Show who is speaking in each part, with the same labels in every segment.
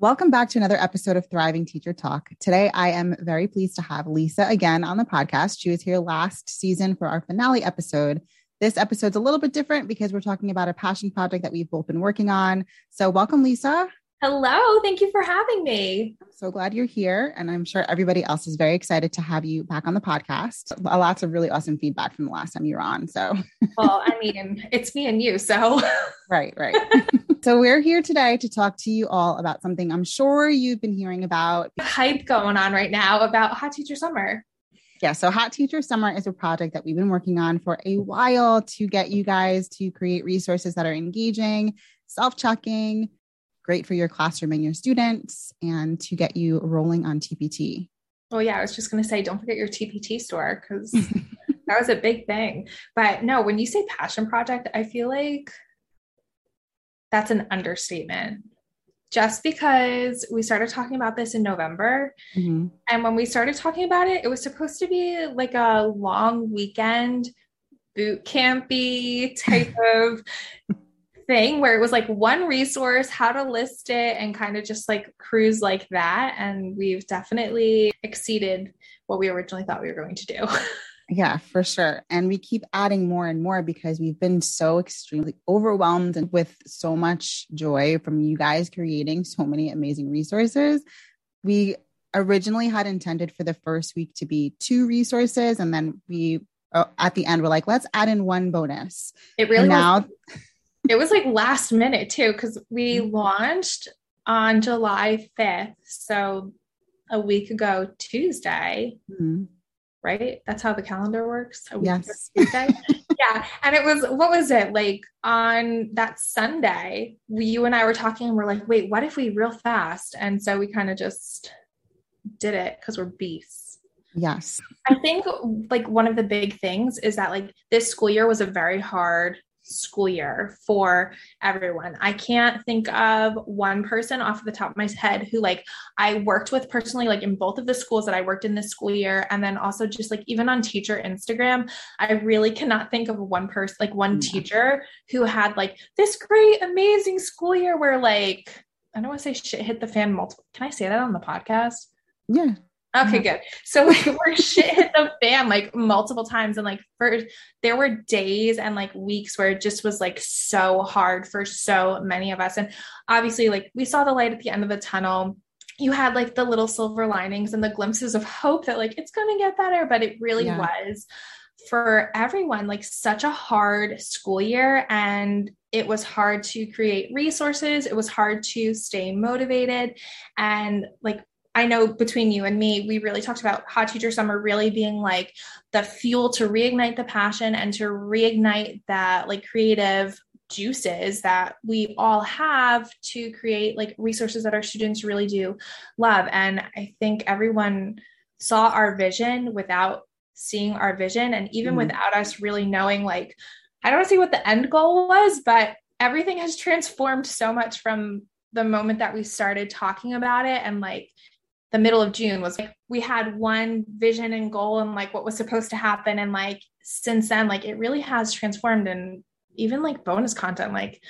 Speaker 1: Welcome back to another episode of Thriving Teacher Talk. Today, I am very pleased to have Lisa again on the podcast. She was here last season for our finale episode. This episode's a little bit different because we're talking about a passion project that we've both been working on. So, welcome, Lisa.
Speaker 2: Hello. Thank you for having me.
Speaker 1: I'm so glad you're here. And I'm sure everybody else is very excited to have you back on the podcast. Lots of really awesome feedback from the last time you were on. So,
Speaker 2: well, I mean, it's me and you. So,
Speaker 1: right, right. So, we're here today to talk to you all about something I'm sure you've been hearing about.
Speaker 2: Hype going on right now about Hot Teacher Summer.
Speaker 1: Yeah, so Hot Teacher Summer is a project that we've been working on for a while to get you guys to create resources that are engaging, self checking, great for your classroom and your students, and to get you rolling on TPT.
Speaker 2: Oh, yeah, I was just going to say, don't forget your TPT store because that was a big thing. But no, when you say passion project, I feel like that's an understatement. Just because we started talking about this in November. Mm-hmm. And when we started talking about it, it was supposed to be like a long weekend boot campy type of thing where it was like one resource, how to list it, and kind of just like cruise like that. And we've definitely exceeded what we originally thought we were going to do.
Speaker 1: Yeah, for sure. And we keep adding more and more because we've been so extremely overwhelmed and with so much joy from you guys creating so many amazing resources. We originally had intended for the first week to be two resources and then we uh, at the end we're like let's add in one bonus.
Speaker 2: It really now was, it was like last minute too cuz we mm-hmm. launched on July 5th. So a week ago Tuesday. Mm-hmm right? That's how the calendar works.
Speaker 1: yes.
Speaker 2: yeah. And it was, what was it? Like on that Sunday, we, you and I were talking and we're like, wait, what if we real fast? And so we kind of just did it because we're beasts.
Speaker 1: Yes.
Speaker 2: I think like one of the big things is that like this school year was a very hard school year for everyone. I can't think of one person off the top of my head who like I worked with personally like in both of the schools that I worked in this school year and then also just like even on teacher Instagram, I really cannot think of one person like one mm-hmm. teacher who had like this great amazing school year where like I don't want to say shit hit the fan multiple. Can I say that on the podcast?
Speaker 1: Yeah.
Speaker 2: Okay, good. So we're shit hit the fan like multiple times. And like for there were days and like weeks where it just was like so hard for so many of us. And obviously, like we saw the light at the end of the tunnel. You had like the little silver linings and the glimpses of hope that like it's gonna get better, but it really yeah. was for everyone like such a hard school year and it was hard to create resources it was hard to stay motivated and like I know between you and me, we really talked about Hot Teacher Summer really being like the fuel to reignite the passion and to reignite that like creative juices that we all have to create like resources that our students really do love. And I think everyone saw our vision without seeing our vision and even mm-hmm. without us really knowing like I don't see what the end goal was, but everything has transformed so much from the moment that we started talking about it and like the middle of June was like we had one vision and goal and like what was supposed to happen. And like since then like it really has transformed. And even like bonus content like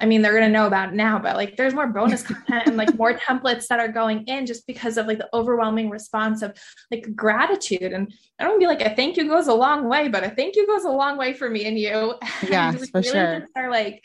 Speaker 2: I mean they're going to know about it now but like there's more bonus content and like more templates that are going in just because of like the overwhelming response of like gratitude. And I don't be like a thank you goes a long way but a thank you goes a long way for me and you.
Speaker 1: Yes and for really sure.
Speaker 2: are like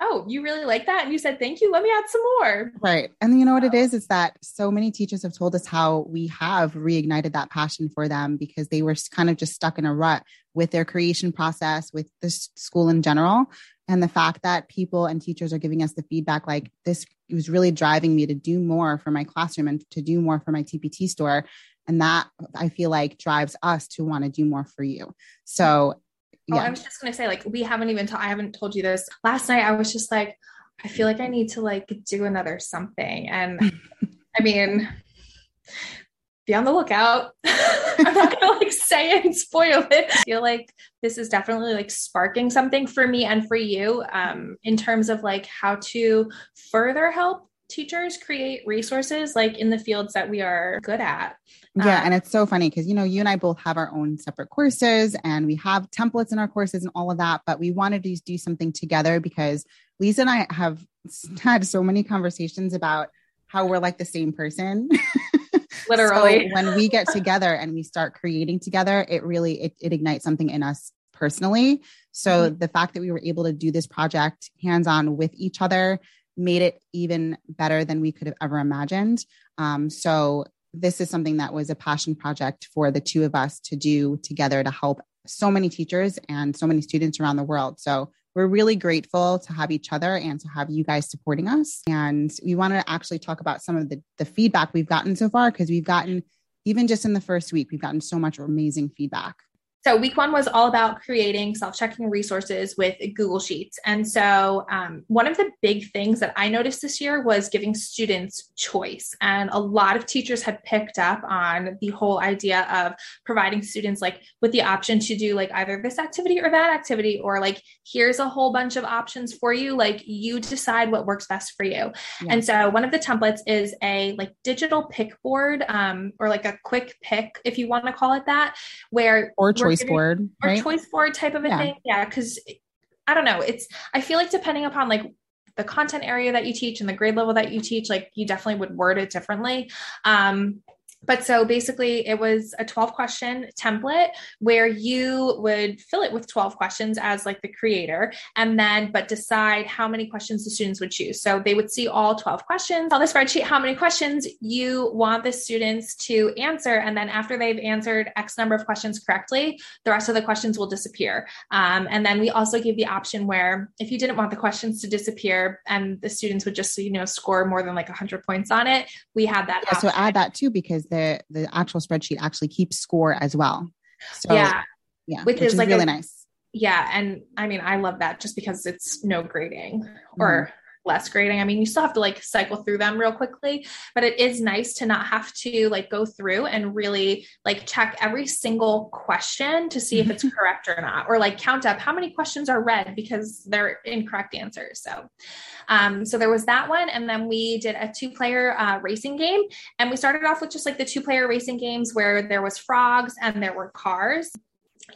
Speaker 2: oh, you really like that? And you said, thank you. Let me add some more.
Speaker 1: Right. And you know what it is? Is that so many teachers have told us how we have reignited that passion for them because they were kind of just stuck in a rut with their creation process, with the school in general. And the fact that people and teachers are giving us the feedback like this was really driving me to do more for my classroom and to do more for my TPT store. And that I feel like drives us to want to do more for you. So
Speaker 2: Oh, yeah. I was just gonna say, like, we haven't even. I haven't told you this. Last night, I was just like, I feel like I need to like do another something, and I mean, be on the lookout. I'm not gonna like say it and spoil it. I feel like this is definitely like sparking something for me and for you, um, in terms of like how to further help teachers create resources like in the fields that we are good at.
Speaker 1: Yeah. Um, and it's so funny because, you know, you and I both have our own separate courses and we have templates in our courses and all of that, but we wanted to do something together because Lisa and I have had so many conversations about how we're like the same person.
Speaker 2: Literally.
Speaker 1: so when we get together and we start creating together, it really it, it ignites something in us personally. So mm-hmm. the fact that we were able to do this project hands on with each other made it even better than we could have ever imagined. Um, so this is something that was a passion project for the two of us to do together to help so many teachers and so many students around the world. So we're really grateful to have each other and to have you guys supporting us. And we want to actually talk about some of the, the feedback we've gotten so far because we've gotten, even just in the first week, we've gotten so much amazing feedback.
Speaker 2: So, week one was all about creating self checking resources with Google Sheets. And so, um, one of the big things that I noticed this year was giving students choice. And a lot of teachers had picked up on the whole idea of providing students like with the option to do like either this activity or that activity, or like here's a whole bunch of options for you. Like you decide what works best for you. Yeah. And so, one of the templates is a like digital pick board um, or like a quick pick, if you want to call it that, where
Speaker 1: or choice board
Speaker 2: right? or choice board type of a yeah. thing yeah because i don't know it's i feel like depending upon like the content area that you teach and the grade level that you teach like you definitely would word it differently um but so basically it was a 12 question template where you would fill it with 12 questions as like the creator and then but decide how many questions the students would choose. So they would see all 12 questions on the spreadsheet how many questions you want the students to answer. And then after they've answered x number of questions correctly the rest of the questions will disappear. Um, and then we also give the option where if you didn't want the questions to disappear and the students would just you know score more than like 100 points on it we have that
Speaker 1: yeah, so add that too because the the actual spreadsheet actually keeps score as well.
Speaker 2: So yeah,
Speaker 1: yeah, which, which is, is, like really a, nice.
Speaker 2: Yeah, and I mean, I love that just because it's no grading or mm less grading. I mean, you still have to like cycle through them real quickly, but it is nice to not have to like go through and really like check every single question to see if it's correct or not, or like count up how many questions are red because they're incorrect answers. So, um, so there was that one, and then we did a two-player uh, racing game, and we started off with just like the two-player racing games where there was frogs and there were cars.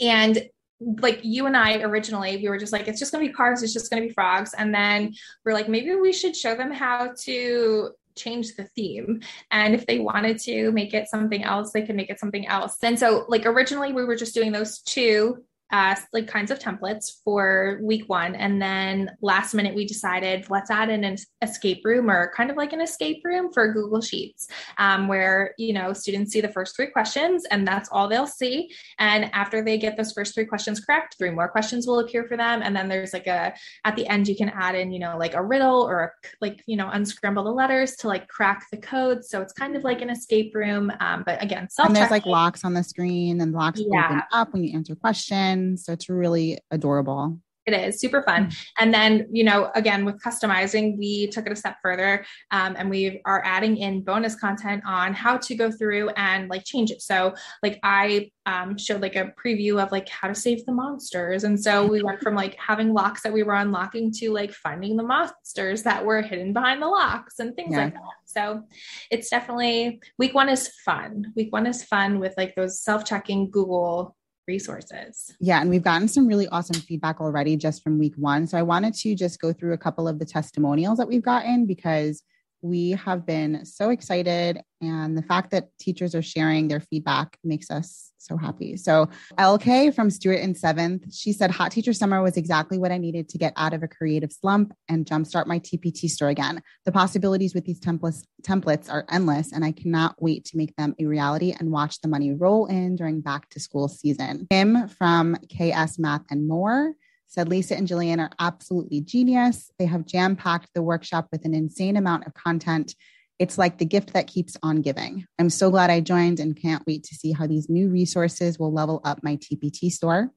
Speaker 2: And like you and I originally, we were just like, it's just to be cars, it's just to be frogs. And then we're like, maybe we should show them how to change the theme. And if they wanted to make it something else, they could make it something else. And so, like, originally we were just doing those two uh, like kinds of templates for week one. And then last minute, we decided let's add in an escape room or kind of like an escape room for Google Sheets, um, where, you know, students see the first three questions and that's all they'll see. And after they get those first three questions correct, three more questions will appear for them. And then there's like a, at the end, you can add in, you know, like a riddle or a, like, you know, unscramble the letters to like crack the code. So it's kind of like an escape room. Um, but again,
Speaker 1: self And there's like locks on the screen and locks yeah. open up when you answer questions so it's really adorable.
Speaker 2: It is super fun. Mm. And then, you know, again, with customizing, we took it a step further um, and we are adding in bonus content on how to go through and like change it. So, like, I um, showed like a preview of like how to save the monsters. And so we went from like having locks that we were unlocking to like finding the monsters that were hidden behind the locks and things yeah. like that. So it's definitely week one is fun. Week one is fun with like those self checking Google resources.
Speaker 1: Yeah, and we've gotten some really awesome feedback already just from week one. So I wanted to just go through a couple of the testimonials that we've gotten because we have been so excited. And the fact that teachers are sharing their feedback makes us so happy. So, LK from Stewart in seventh, she said, Hot Teacher Summer was exactly what I needed to get out of a creative slump and jumpstart my TPT store again. The possibilities with these templates, templates are endless, and I cannot wait to make them a reality and watch the money roll in during back to school season. Kim from KS Math and More said Lisa and Jillian are absolutely genius. They have jam packed the workshop with an insane amount of content. It's like the gift that keeps on giving. I'm so glad I joined and can't wait to see how these new resources will level up my TPT store.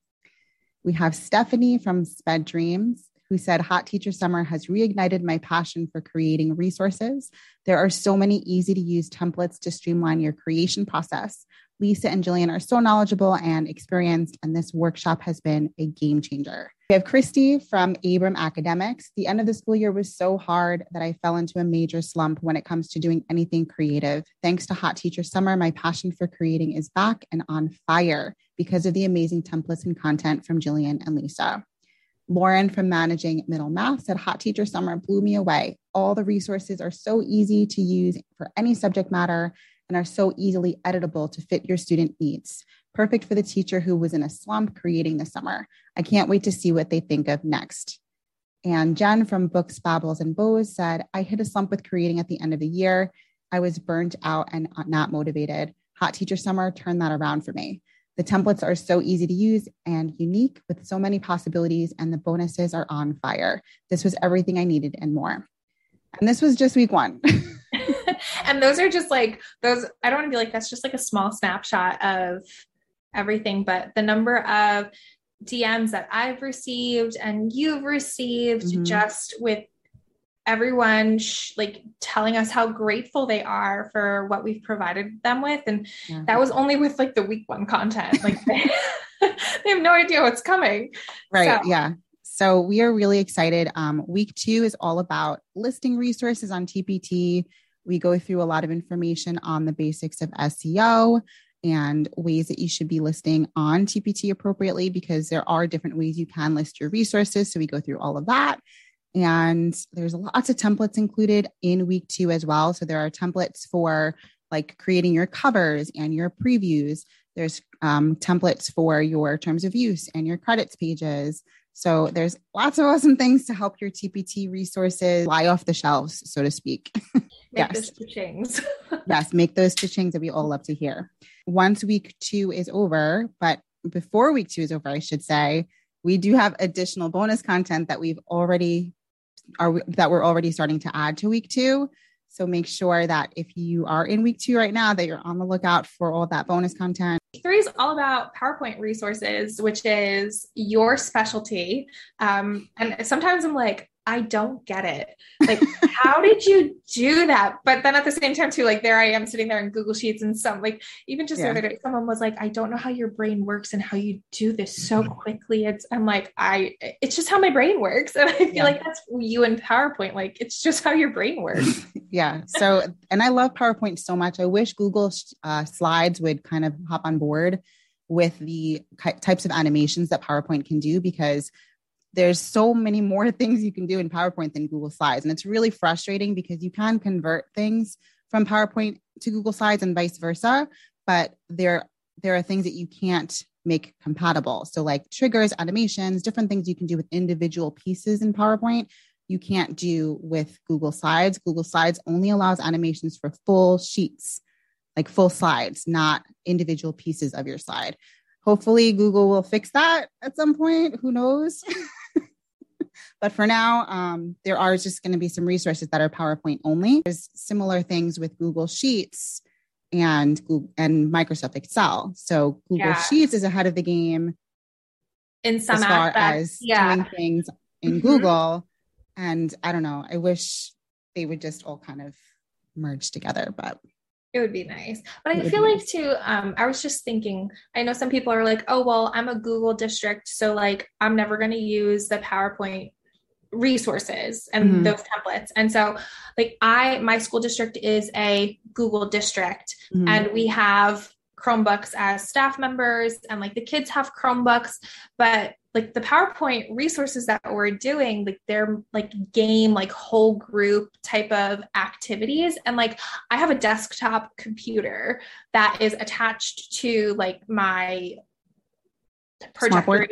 Speaker 1: We have Stephanie from Sped Dreams who said Hot Teacher Summer has reignited my passion for creating resources. There are so many easy to use templates to streamline your creation process. Lisa and Jillian are so knowledgeable and experienced, and this workshop has been a game changer. We have Christy from Abram Academics. The end of the school year was so hard that I fell into a major slump when it comes to doing anything creative. Thanks to Hot Teacher Summer, my passion for creating is back and on fire because of the amazing templates and content from Jillian and Lisa. Lauren from Managing Middle Math said, Hot Teacher Summer blew me away. All the resources are so easy to use for any subject matter and are so easily editable to fit your student needs. Perfect for the teacher who was in a slump creating the summer. I can't wait to see what they think of next. And Jen from Books, Babbles, and Bows said, I hit a slump with creating at the end of the year. I was burnt out and not motivated. Hot Teacher Summer turned that around for me. The templates are so easy to use and unique with so many possibilities, and the bonuses are on fire. This was everything I needed and more. And this was just week one.
Speaker 2: and those are just like those, I don't want to be like, that's just like a small snapshot of everything, but the number of DMs that I've received and you've received mm-hmm. just with everyone sh- like telling us how grateful they are for what we've provided them with and yeah. that was only with like the week one content like they, they have no idea what's coming
Speaker 1: right so. yeah so we are really excited um, week two is all about listing resources on tpt we go through a lot of information on the basics of seo and ways that you should be listing on tpt appropriately because there are different ways you can list your resources so we go through all of that and there's lots of templates included in week two as well. So there are templates for like creating your covers and your previews. There's um, templates for your terms of use and your credits pages. So there's lots of awesome things to help your TPT resources fly off the shelves, so to speak.
Speaker 2: Make yes. stitchings.
Speaker 1: yes, make those stitchings that we all love to hear. Once week two is over, but before week two is over, I should say, we do have additional bonus content that we've already are that we're already starting to add to week two. So make sure that if you are in week two right now, that you're on the lookout for all that bonus content.
Speaker 2: Week three is all about PowerPoint resources, which is your specialty. Um, and sometimes I'm like, I don't get it. Like, how did you do that? But then at the same time, too, like there I am sitting there in Google Sheets and some like even just yeah. the other day, someone was like, I don't know how your brain works and how you do this so mm-hmm. quickly. It's I'm like, I it's just how my brain works. And I feel yeah. like that's you in PowerPoint. Like it's just how your brain works.
Speaker 1: yeah. So and I love PowerPoint so much. I wish Google uh, Slides would kind of hop on board with the types of animations that PowerPoint can do because there's so many more things you can do in PowerPoint than Google Slides. And it's really frustrating because you can convert things from PowerPoint to Google Slides and vice versa, but there, there are things that you can't make compatible. So, like triggers, animations, different things you can do with individual pieces in PowerPoint, you can't do with Google Slides. Google Slides only allows animations for full sheets, like full slides, not individual pieces of your slide. Hopefully, Google will fix that at some point. Who knows? But for now, um, there are just going to be some resources that are PowerPoint only. There's similar things with Google Sheets and Google, and Microsoft Excel. So Google yeah. Sheets is ahead of the game
Speaker 2: in some
Speaker 1: as
Speaker 2: far
Speaker 1: aspects, as yeah. doing things in mm-hmm. Google. And I don't know. I wish they would just all kind of merge together, but
Speaker 2: it would be nice. But I feel like too, um, I was just thinking, I know some people are like, oh, well, I'm a Google district. So like, I'm never going to use the PowerPoint resources and mm-hmm. those templates. And so like I, my school district is a Google district mm-hmm. and we have Chromebooks as staff members and like the kids have Chromebooks, but like the PowerPoint resources that we're doing, like they're like game, like whole group type of activities. And like I have a desktop computer that is attached to like my projector.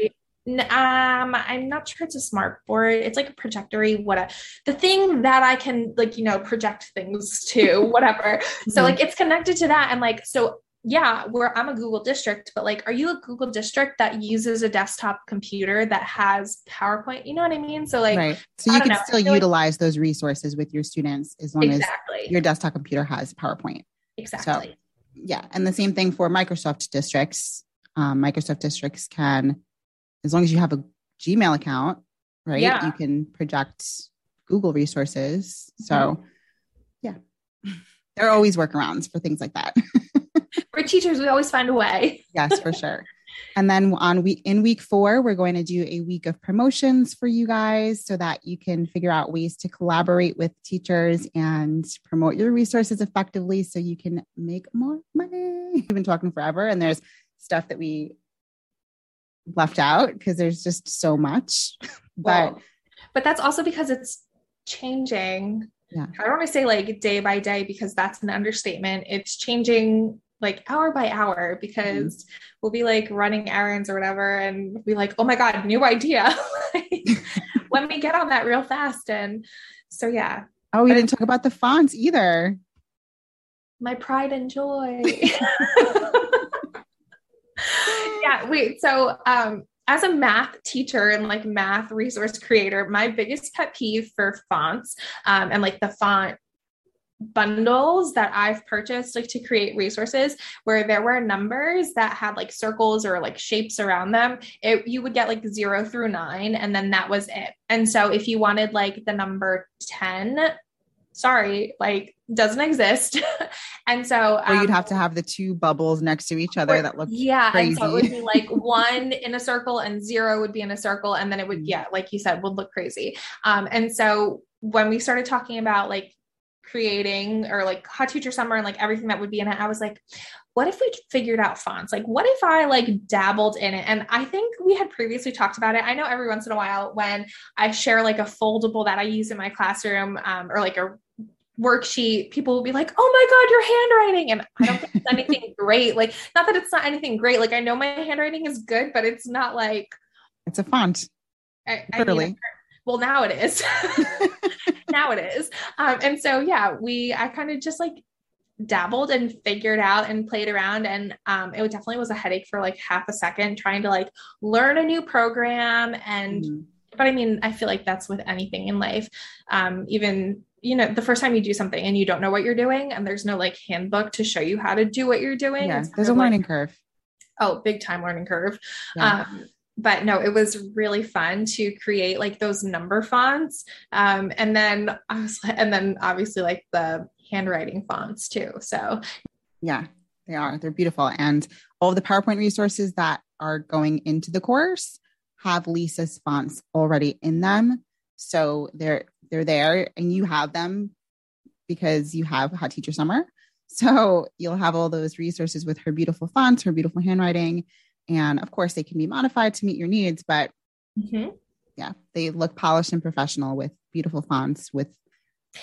Speaker 2: Um, I'm not sure it's a smart board. It's like a projectory, what a the thing that I can like, you know, project things to, whatever. So mm-hmm. like it's connected to that. And like, so yeah, where I'm a Google district, but like, are you a Google district that uses a desktop computer that has PowerPoint? You know what I mean? So like,
Speaker 1: right. So you can know. still utilize like, those resources with your students as long exactly. as your desktop computer has PowerPoint.
Speaker 2: Exactly. So,
Speaker 1: yeah, and the same thing for Microsoft districts. Um, Microsoft districts can, as long as you have a Gmail account, right? Yeah. You can project Google resources. So, yeah, there are always workarounds for things like that.
Speaker 2: We're teachers, we always find a way.
Speaker 1: yes, for sure. And then on week in week four, we're going to do a week of promotions for you guys so that you can figure out ways to collaborate with teachers and promote your resources effectively so you can make more money. We've been talking forever, and there's stuff that we left out because there's just so much. but
Speaker 2: Well, but that's also because it's changing.
Speaker 1: Yeah.
Speaker 2: I don't want to say like day by day because that's an understatement. It's changing like hour by hour because mm-hmm. we'll be like running errands or whatever and be like, oh my God, new idea. Like, Let me get on that real fast. And so, yeah,
Speaker 1: oh, we
Speaker 2: But-
Speaker 1: didn't talk about the fonts either.
Speaker 2: my pride and joy. yeah, wait. So, um, as a math teacher and like math resource creator, my biggest pet peeve for fonts um, and like the font bundles that I've purchased like to create resources where there were numbers that had like circles or like shapes around them it you would get like 0 through 9 and then that was it and so if you wanted like the number 10 sorry like doesn't exist. And so
Speaker 1: Or you'd
Speaker 2: um,
Speaker 1: have to have the two bubbles next to each other
Speaker 2: or-
Speaker 1: that look
Speaker 2: yeah and so it would be like one in a circle and zero would be in a circle and then it would
Speaker 1: Mhm.
Speaker 2: yeah like you said would look crazy. Um and so when we started talking about like creating or like hot teacher summer and like everything that would be in it i was like what if we figured out fonts? Like what if i like dabbled in it? And i think we had previously talked about it. I know every once in a while when i share like a foldable that i use in my classroom um, or like a worksheet people will be like oh my god your handwriting and i don't think it's anything great like not that it's not anything great like i know my handwriting is good but it's not like
Speaker 1: it's a font.
Speaker 2: I, I mean,
Speaker 1: Literally.
Speaker 2: well now it is now it is um, and so yeah we i kind of just like dabbled and figured out and played around and um, it definitely was a headache for like half a second trying to like learn a new program and
Speaker 1: Mhm.
Speaker 2: but I mean, I feel like that's with anything in life. Um, even you know, the first time you do something and you don't know what you're doing, and there's no like handbook to show you how to do what you're doing.
Speaker 1: Yeah, there's a
Speaker 2: like,
Speaker 1: learning curve.
Speaker 2: oh, big time learning curve.
Speaker 1: Yeah.
Speaker 2: Um, but no, it was really fun to create like those number fonts. Um, and then I was, and then obviously like the handwriting fonts too. So
Speaker 1: Yeah, they are. They're beautiful. And all the PowerPoint resources that are going into the course have Lisa's fonts already in them. So they're they're there and you have them because you have Hot Teacher Summer. So you'll have all those resources with her beautiful fonts, her beautiful handwriting. And of course, they can be modified to meet your needs, but mm-hmm. yeah, they look polished and professional with beautiful fonts with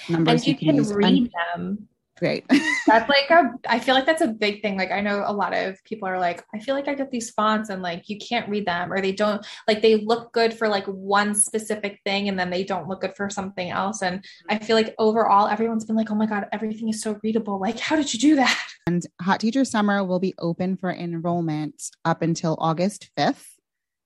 Speaker 1: numbers
Speaker 2: and you can
Speaker 1: use. And-
Speaker 2: read them.
Speaker 1: Great.
Speaker 2: that's like a i feel like that's a big thing. Like i know a lot of people are like i feel like i get these fonts and like you can't read them or they don't like they look good for like one specific thing and then they don't look good for something else. And i feel like overall everyone's been like oh my god everything is so readable. Like how did you do that?
Speaker 1: And Hot Teacher Summer will be open for enrollment up until August 5th.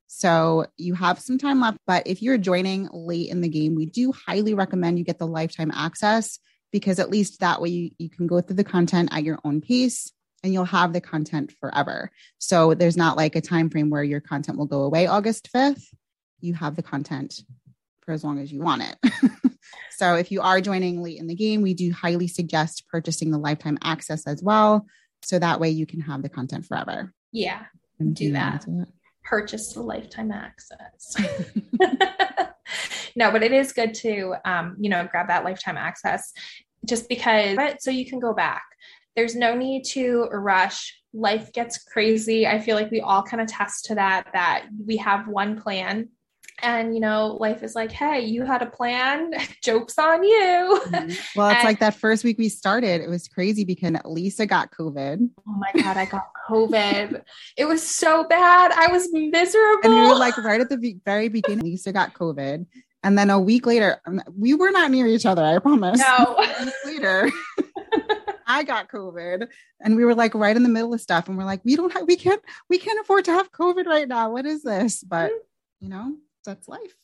Speaker 1: So you have some time left, but if you're joining late in the game, we do highly recommend you get the lifetime access because at least that way you, you can go through the content at your own pace and you'll have the content forever. So there's not like a time frame where your content will go away August 5th. You have the content for as long as you want it. so if you are joining late in the game, we do highly suggest purchasing the lifetime access as well. So that way you can have the content forever.
Speaker 2: yeah Do that. purchase the lifetime access no but it is good to um you know grab that lifetime access just because but so you can go back. There's no need to rush. Life gets crazy. I feel like we all kind of test to that that we have one plan and you know life is like hey you had a plan jokes on you
Speaker 1: Mhm. Well, it's
Speaker 2: And-
Speaker 1: like that first week we started, it was crazy because Lisa got COVID
Speaker 2: oh my god i got covid it was so bad i was miserable
Speaker 1: and we were like right at the be- very beginning, Lisa got COVID. And then a week later, um, we were not near each other, I promise.
Speaker 2: no
Speaker 1: later, I got COVID and we were like right in the middle of stuff. And we're like, we don't have, we can't, we can't afford to have COVID right now. What is this? But, you know, that's life.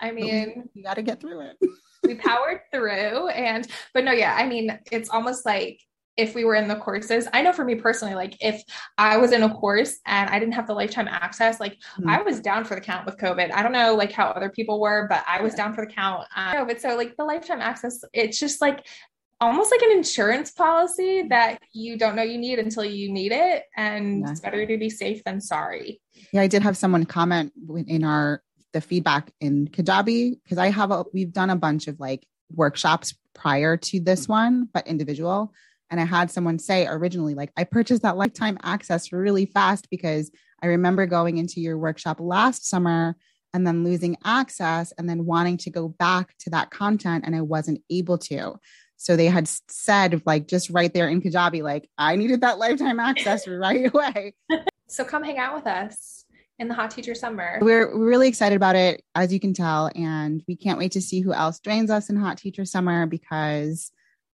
Speaker 2: i mean
Speaker 1: you got to get through it.
Speaker 2: we powered through and but no yeah i mean it's almost like if we were in the courses i know for me personally like if i was in a course and i didn't have the lifetime access like
Speaker 1: Mhm.
Speaker 2: i was down for the count with covid i don't know like how other people were but i was
Speaker 1: Yeah.
Speaker 2: down for the count um, no, but so like the lifetime access it's just like almost like an insurance policy that you don't know you need until you need it and
Speaker 1: Yeah.
Speaker 2: it's better to be safe than sorry
Speaker 1: Yeah, I did have someone comment in our the feedback in Kajabi because I have a we've done a bunch of like workshops prior to this one, but individual. And I had someone say originally, like, I purchased that lifetime access really fast because I remember going into your workshop last summer and then losing access and then wanting to go back to that content and I wasn't able to. So they had said, like, just right there in Kajabi, like, I needed that lifetime access right away.
Speaker 2: So come hang out with us in the Hot Teacher Summer.
Speaker 1: We're really excited about it, as you can tell. And we can't wait to see who else joins us in Hot Teacher Summer because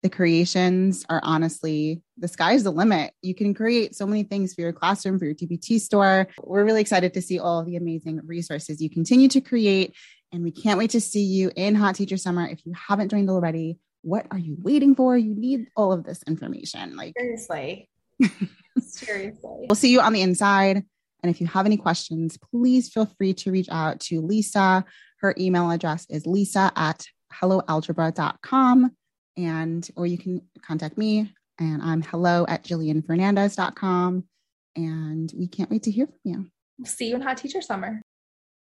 Speaker 1: the creations are honestly the sky's the limit. You can create so many things for your classroom, for your TPT store. We're really excited to see all the amazing resources you continue to create. And we can't wait to see you in Hot Teacher Summer. If you haven't joined already, what are you waiting for? You need all of this information. Like
Speaker 2: seriously. seriously.
Speaker 1: We'll see you on the inside. And if you have any questions, please feel free to reach out to Lisa. Her email address is lisa at helloalgebra.com and or you can contact me and I'm hello at jillianfernandez.com. And we can't wait to hear from you.
Speaker 2: See you in Hot Teacher Summer.